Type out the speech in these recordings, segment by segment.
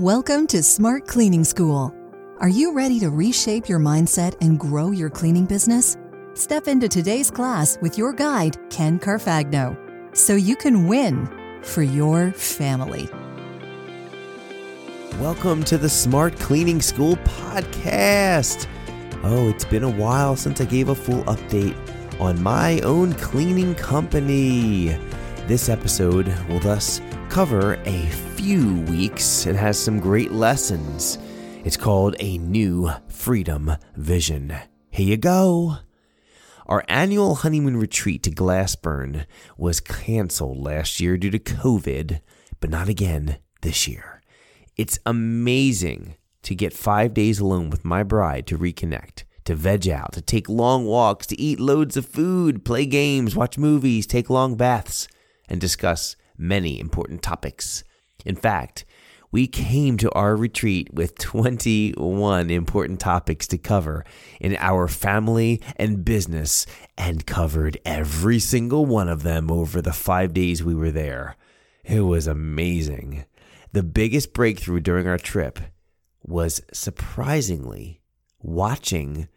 Welcome to Smart Cleaning School. Are you ready to reshape your mindset and grow your cleaning business? Step into today's class with your guide, Ken Carfagno, so you can win for your family. Welcome to the Smart Cleaning School podcast. Oh, it's been a while since I gave a full update on my own cleaning company. This episode will thus cover a few weeks and has some great lessons. It's called A New Freedom Vision. Here you go. Our annual honeymoon retreat to Glasbern was canceled last year due to COVID, but not again this year. It's amazing to get five days alone with my bride to reconnect, to veg out, to take long walks, to eat loads of food, play games, watch movies, take long baths, and discuss many important topics. In fact, we came to our retreat with 21 important topics to cover in our family and business and covered every single one of them over the five days we were there. It was amazing. The biggest breakthrough during our trip was surprisingly watching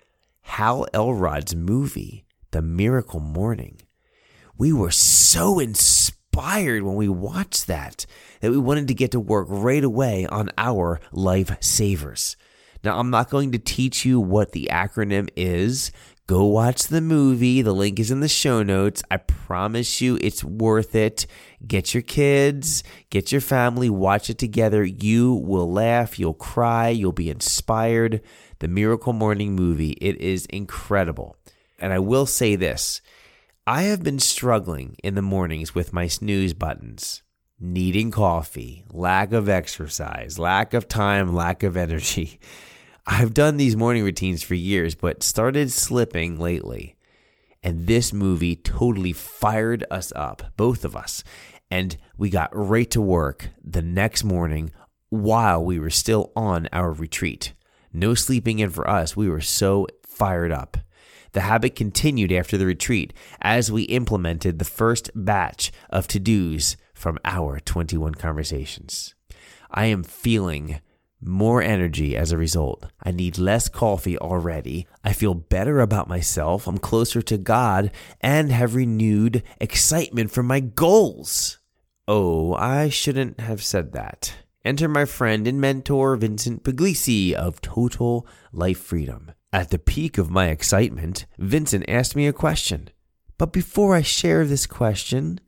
Hal Elrod's movie, The Miracle Morning. We were so inspired when we watched that that we wanted to get to work right away on our life savers. Now, I'm not going to teach you what the acronym is Go watch the movie. The link is in the show notes. I promise you it's worth it. Get your kids, get your family, watch it together. You will laugh, you'll cry, you'll be inspired. The Miracle Morning movie, it is incredible. And I will say this I have been struggling in the mornings with my snooze buttons, needing coffee, lack of exercise, lack of time, lack of energy. I've done these morning routines for years, but started slipping lately. And this movie totally fired us up, both of us. And we got right to work the next morning while we were still on our retreat. No sleeping in for us. We were so fired up. The habit continued after the retreat as we implemented the first batch of to dos from our 21 conversations. I am feeling more energy as a result. I need less coffee already. I feel better about myself. I'm closer to God and have renewed excitement for my goals. Oh, I shouldn't have said that. Enter my friend and mentor, Vincent Puglisi of Total Life Freedom. At the peak of my excitement, Vincent asked me a question. But before I share this question,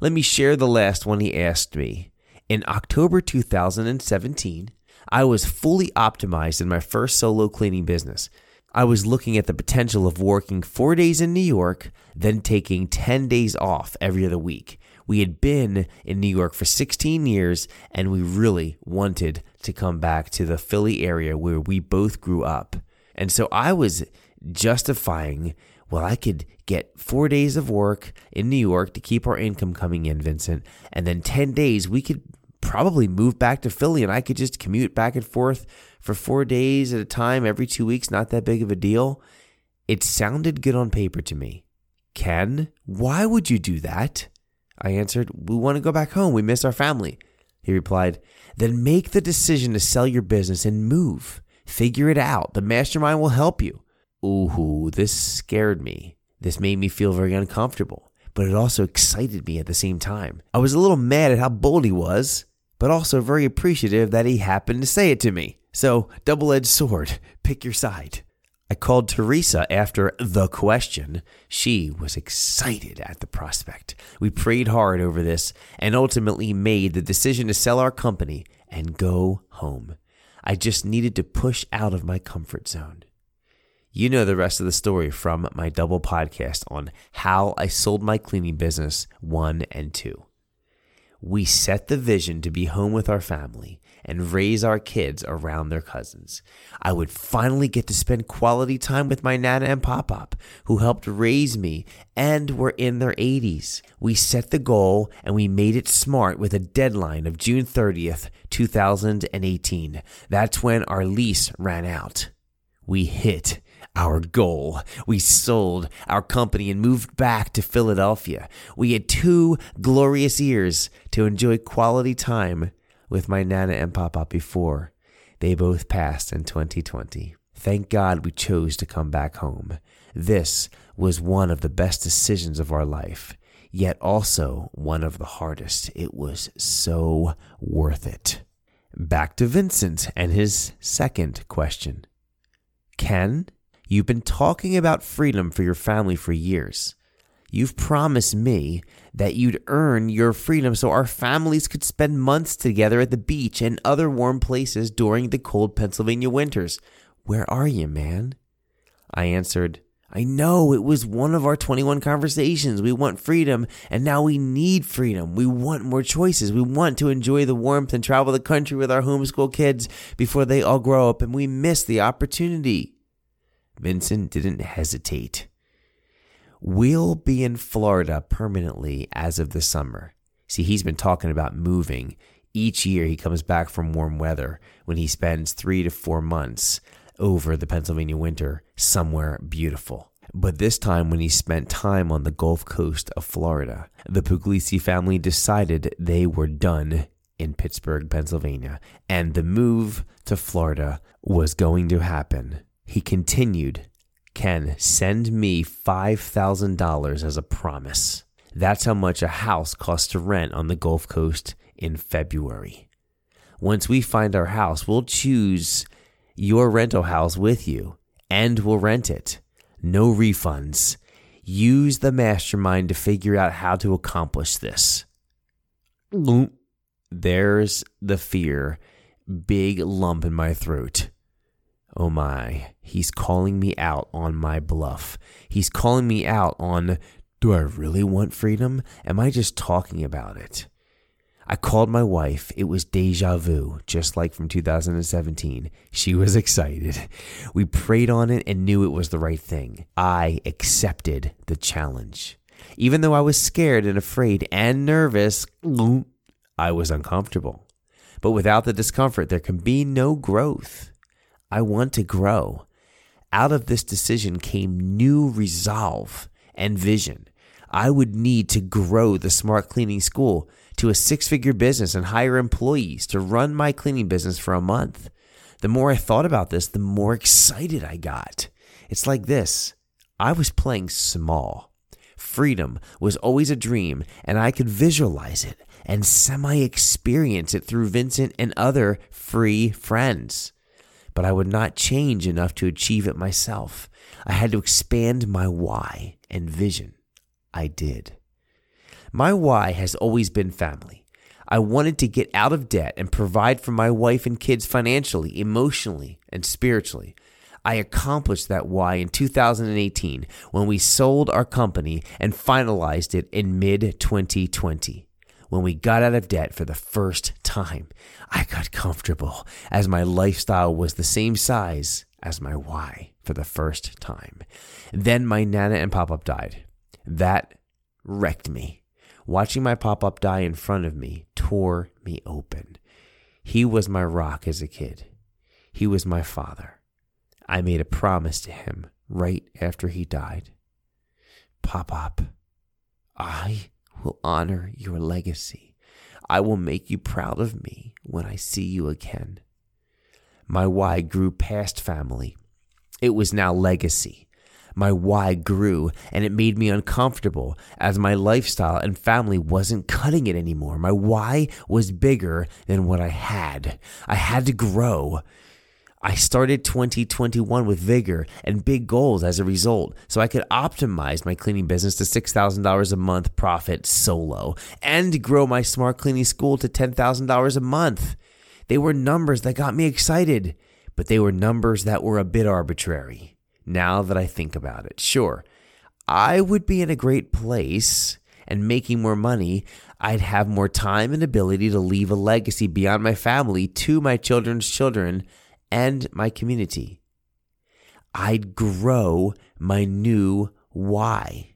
let me share the last one he asked me. In October 2017, I was fully optimized in my first solo cleaning business. I was looking at the potential of working four days in New York, then taking 10 days off every other week. We had been in New York for 16 years, and we really wanted to come back to the Philly area where we both grew up. And so I was justifying, well, I could get four days of work in New York to keep our income coming in, Vincent, and then 10 days we could probably move back to Philly and I could just commute back and forth for four days at a time every two weeks, not that big of a deal. It sounded good on paper to me. Ken, why would you do that? I answered, We want to go back home. We miss our family. He replied, Then make the decision to sell your business and move. Figure it out. The mastermind will help you. Ooh, this scared me. This made me feel very uncomfortable, but it also excited me at the same time. I was a little mad at how bold he was, but also very appreciative that he happened to say it to me. So, double edged sword, pick your side. I called Teresa after the question. She was excited at the prospect. We prayed hard over this and ultimately made the decision to sell our company and go home. I just needed to push out of my comfort zone. You know the rest of the story from my double podcast on how I sold my cleaning business one and two we set the vision to be home with our family and raise our kids around their cousins. I would finally get to spend quality time with my Nana and Pop Pop, who helped raise me and were in their 80s. We set the goal and we made it smart with a deadline of June 30th, 2018. That's when our lease ran out. We hit our goal. We sold our company and moved back to Philadelphia. We had two glorious years to enjoy quality time with my Nana and Papa before they both passed in 2020. Thank God we chose to come back home. This was one of the best decisions of our life, yet also one of the hardest. It was so worth it. Back to Vincent and his second question. Ken, you've been talking about freedom for your family for years. You've promised me that you'd earn your freedom so our families could spend months together at the beach and other warm places during the cold Pennsylvania winters. Where are you, man? I answered, I know it was one of our 21 conversations. We want freedom, and now we need freedom. We want more choices. We want to enjoy the warmth and travel the country with our homeschool kids before they all grow up, and we miss the opportunity. Vincent didn't hesitate. We'll be in Florida permanently as of the summer. See, he's been talking about moving. Each year he comes back from warm weather when he spends three to four months over the Pennsylvania winter somewhere beautiful. But this time, when he spent time on the Gulf Coast of Florida, the Puglisi family decided they were done in Pittsburgh, Pennsylvania, and the move to Florida was going to happen. He continued, Ken, send me $5,000 as a promise. That's how much a house costs to rent on the Gulf Coast in February. Once we find our house, we'll choose your rental house with you and we'll rent it. No refunds. Use the mastermind to figure out how to accomplish this. There's the fear. Big lump in my throat. Oh my, he's calling me out on my bluff. He's calling me out on do I really want freedom? Am I just talking about it? I called my wife. It was deja vu, just like from 2017. She was excited. We prayed on it and knew it was the right thing. I accepted the challenge. Even though I was scared and afraid and nervous, I was uncomfortable. But without the discomfort, there can be no growth. I want to grow. Out of this decision came new resolve and vision. I would need to grow the smart cleaning school to a six figure business and hire employees to run my cleaning business for a month. The more I thought about this, the more excited I got. It's like this I was playing small. Freedom was always a dream, and I could visualize it and semi experience it through Vincent and other free friends. But I would not change enough to achieve it myself. I had to expand my why and vision. I did. My why has always been family. I wanted to get out of debt and provide for my wife and kids financially, emotionally, and spiritually. I accomplished that why in 2018 when we sold our company and finalized it in mid 2020. When we got out of debt for the first time, I got comfortable as my lifestyle was the same size as my why for the first time. Then my Nana and Pop Up died. That wrecked me. Watching my pop up die in front of me tore me open. He was my rock as a kid. He was my father. I made a promise to him right after he died. Pop up, I will honor your legacy. I will make you proud of me when I see you again. My why grew past family. It was now legacy my why grew and it made me uncomfortable as my lifestyle and family wasn't cutting it anymore. My why was bigger than what I had. I had to grow. I started 2021 with vigor and big goals as a result, so I could optimize my cleaning business to $6,000 a month profit solo and grow my smart cleaning school to $10,000 a month. They were numbers that got me excited, but they were numbers that were a bit arbitrary now that I think about it. Sure, I would be in a great place and making more money. I'd have more time and ability to leave a legacy beyond my family to my children's children and my community. I'd grow my new why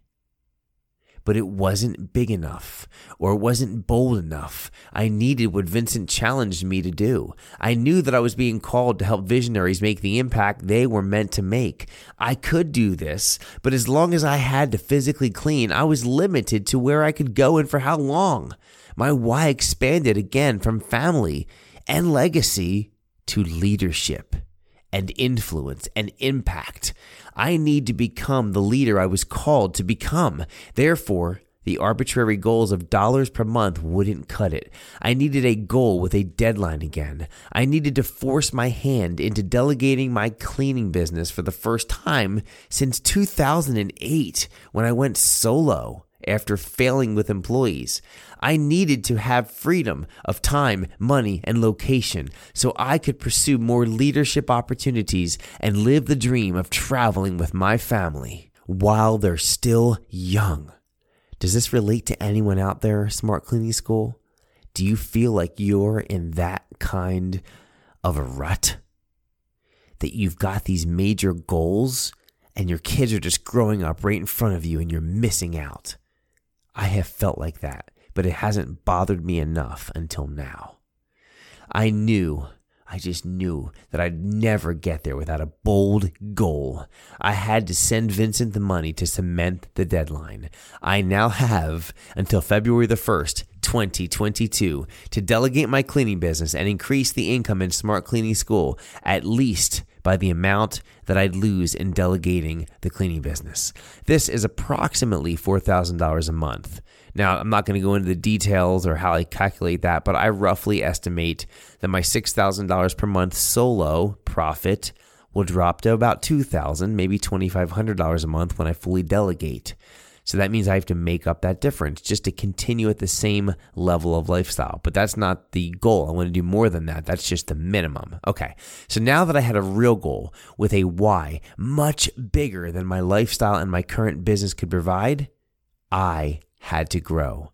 but it wasn't big enough or it wasn't bold enough. I needed what Vincent challenged me to do. I knew that I was being called to help visionaries make the impact they were meant to make. I could do this, but as long as I had to physically clean, I was limited to where I could go and for how long. My why expanded again from family and legacy to leadership and influence and impact. I need to become the leader I was called to become. Therefore, the arbitrary goals of dollars per month wouldn't cut it. I needed a goal with a deadline again. I needed to force my hand into delegating my cleaning business for the first time since 2008 when I went solo after failing with employees. I needed to have freedom of time, money, and location so I could pursue more leadership opportunities and live the dream of traveling with my family while they're still young. Does this relate to anyone out there, Smart Cleaning School? Do you feel like you're in that kind of a rut? That you've got these major goals and your kids are just growing up right in front of you and you're missing out. I have felt like that, but it hasn't bothered me enough until now. I knew I just knew that I'd never get there without a bold goal. I had to send Vincent the money to cement the deadline. I now have until February the 1st, 2022 to delegate my cleaning business and increase the income in Smart Cleaning School at least by the amount that I'd lose in delegating the cleaning business. This is approximately $4,000 a month. Now, I'm not going to go into the details or how I calculate that, but I roughly estimate that my $6,000 per month solo profit will drop to about 2,000, maybe $2,500 a month when I fully delegate. So that means I have to make up that difference just to continue at the same level of lifestyle. But that's not the goal. I want to do more than that. That's just the minimum. Okay. So now that I had a real goal with a why much bigger than my lifestyle and my current business could provide, I had to grow.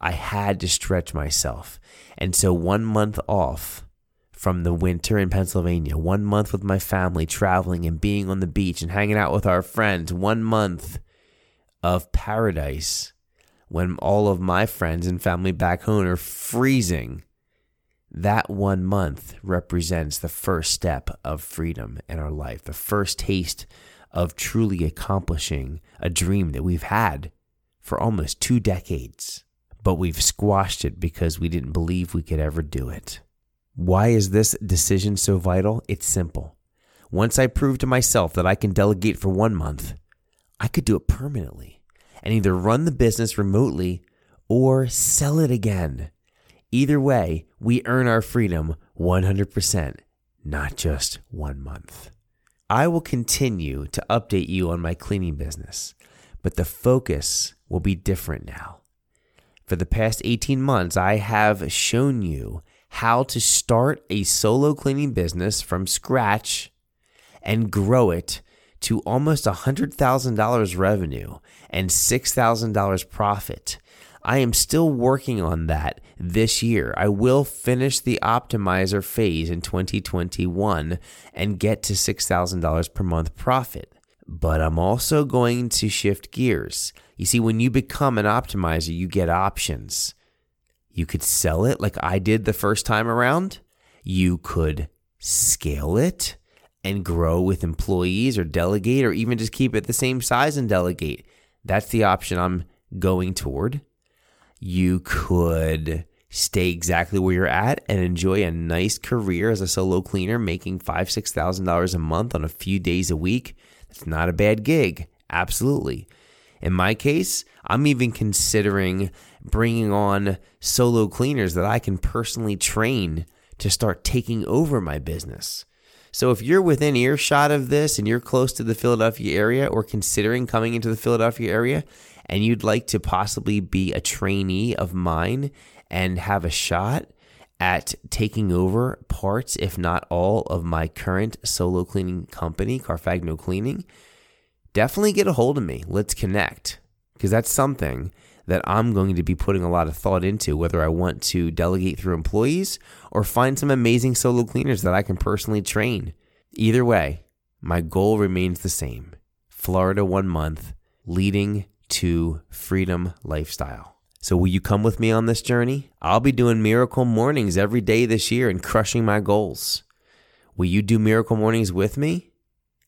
I had to stretch myself. And so, one month off from the winter in Pennsylvania, one month with my family traveling and being on the beach and hanging out with our friends, one month of paradise when all of my friends and family back home are freezing. That one month represents the first step of freedom in our life, the first taste of truly accomplishing a dream that we've had for almost two decades, but we've squashed it because we didn't believe we could ever do it. Why is this decision so vital? It's simple. Once I prove to myself that I can delegate for one month, I could do it permanently and either run the business remotely or sell it again. Either way, we earn our freedom 100%, not just one month. I will continue to update you on my cleaning business, but the focus will be different now. For the past 18 months, I have shown you how to start a solo cleaning business from scratch and grow it to almost $100,000 revenue and $6,000 profit. I am still working on that this year. I will finish the optimizer phase in 2021 and get to $6,000 per month profit. But I'm also going to shift gears. You see, when you become an optimizer, you get options. You could sell it like I did the first time around. You could scale it and grow with employees or delegate or even just keep it the same size and delegate. That's the option I'm going toward. You could stay exactly where you're at and enjoy a nice career as a solo cleaner, making five, six thousand dollars a month on a few days a week. That's not a bad gig. Absolutely. In my case, I'm even considering bringing on solo cleaners that I can personally train to start taking over my business. So if you're within earshot of this and you're close to the Philadelphia area or considering coming into the Philadelphia area and you'd like to possibly be a trainee of mine and have a shot at taking over parts, if not all, of my current solo cleaning company, Carfagno Cleaning, definitely get a hold of me. Let's connect because that's something that I'm going to be putting a lot of thought into, whether I want to delegate through employees or find some amazing solo cleaners that I can personally train. Either way, my goal remains the same Florida one month, leading to freedom lifestyle. So, will you come with me on this journey? I'll be doing miracle mornings every day this year and crushing my goals. Will you do miracle mornings with me?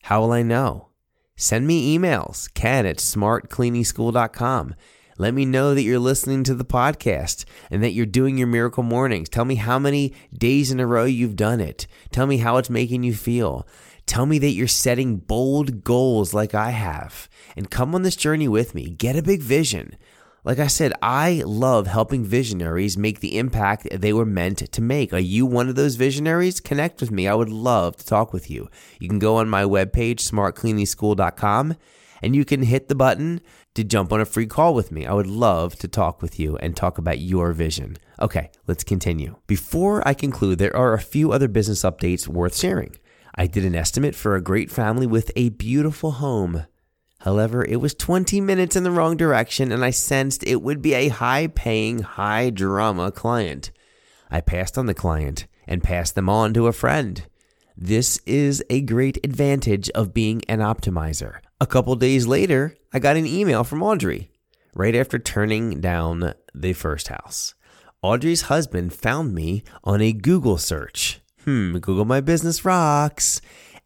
How will I know? Send me emails, ken at smartcleaningschool.com. Let me know that you're listening to the podcast and that you're doing your miracle mornings. Tell me how many days in a row you've done it. Tell me how it's making you feel. Tell me that you're setting bold goals like I have. And come on this journey with me. Get a big vision. Like I said, I love helping visionaries make the impact they were meant to make. Are you one of those visionaries? Connect with me. I would love to talk with you. You can go on my webpage, smartcleaningschool.com, and you can hit the button to jump on a free call with me. I would love to talk with you and talk about your vision. Okay, let's continue. Before I conclude, there are a few other business updates worth sharing. I did an estimate for a great family with a beautiful home. However, it was 20 minutes in the wrong direction, and I sensed it would be a high paying, high drama client. I passed on the client and passed them on to a friend. This is a great advantage of being an optimizer. A couple days later, I got an email from Audrey right after turning down the first house. Audrey's husband found me on a Google search. Hmm, Google My Business rocks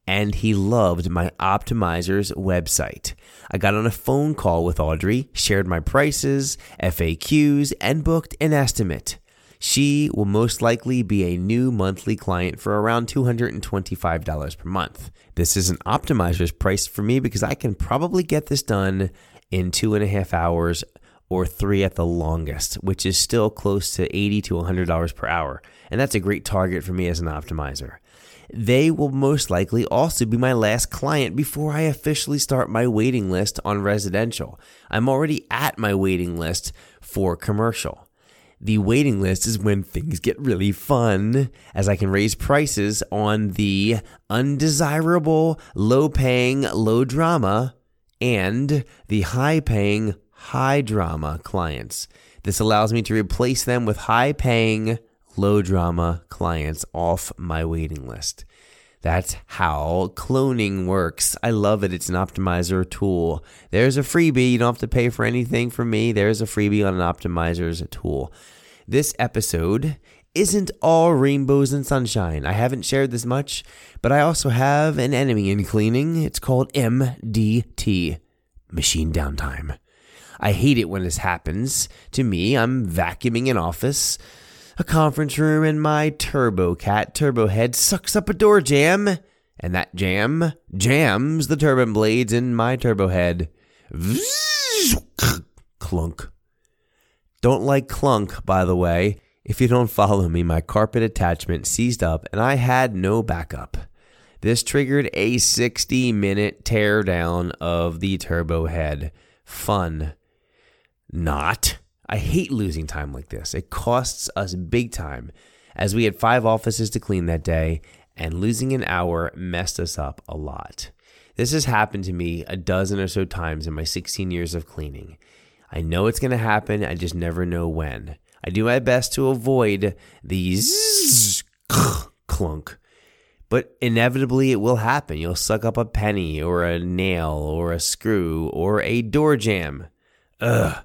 and he loved my Optimizers website. I got on a phone call with Audrey, shared my prices, FAQs, and booked an estimate. She will most likely be a new monthly client for around $225 per month. This is an Optimizers price for me because I can probably get this done in two and a half hours or three at the longest, which is still close to 80 to $100 per hour. And that's a great target for me as an optimizer. They will most likely also be my last client before I officially start my waiting list on residential. I'm already at my waiting list for commercial. The waiting list is when things get really fun, as I can raise prices on the undesirable, low paying, low drama, and the high paying, high drama clients. This allows me to replace them with high paying, low drama clients off my waiting list. That's how cloning works. I love it. It's an optimizer tool. There's a freebie. You don't have to pay for anything from me. There's a freebie on an optimizer's tool. This episode isn't all rainbows and sunshine. I haven't shared this much, but I also have an enemy in cleaning. It's called MDT, machine downtime. I hate it when this happens to me. I'm vacuuming an office a conference room, and my turbo cat turbo head sucks up a door jam, and that jam jams the turbine blades in my turbo head. Clunk. Don't like clunk, by the way. If you don't follow me, my carpet attachment seized up and I had no backup. This triggered a 60 minute teardown of the turbo head. Fun. Not. I hate losing time like this. It costs us big time, as we had five offices to clean that day, and losing an hour messed us up a lot. This has happened to me a dozen or so times in my 16 years of cleaning. I know it's going to happen, I just never know when. I do my best to avoid these clunk, but inevitably it will happen. You'll suck up a penny or a nail or a screw or a door jamb. Ugh.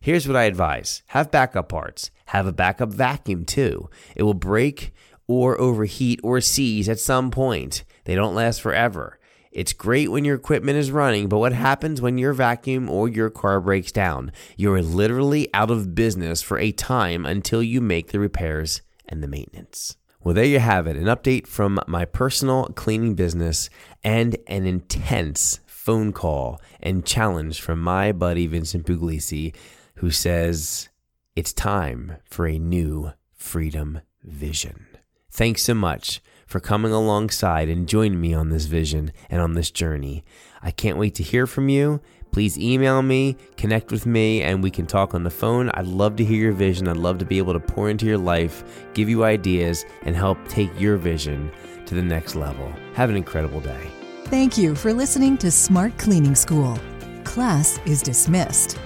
Here's what I advise have backup parts, have a backup vacuum too. It will break or overheat or seize at some point. They don't last forever. It's great when your equipment is running, but what happens when your vacuum or your car breaks down? You're literally out of business for a time until you make the repairs and the maintenance. Well, there you have it an update from my personal cleaning business and an intense phone call and challenge from my buddy Vincent Puglisi who says it's time for a new freedom vision. Thanks so much for coming alongside and joining me on this vision and on this journey. I can't wait to hear from you. Please email me, connect with me, and we can talk on the phone. I'd love to hear your vision. I'd love to be able to pour into your life, give you ideas, and help take your vision to the next level. Have an incredible day. Thank you for listening to Smart Cleaning School. Class is dismissed.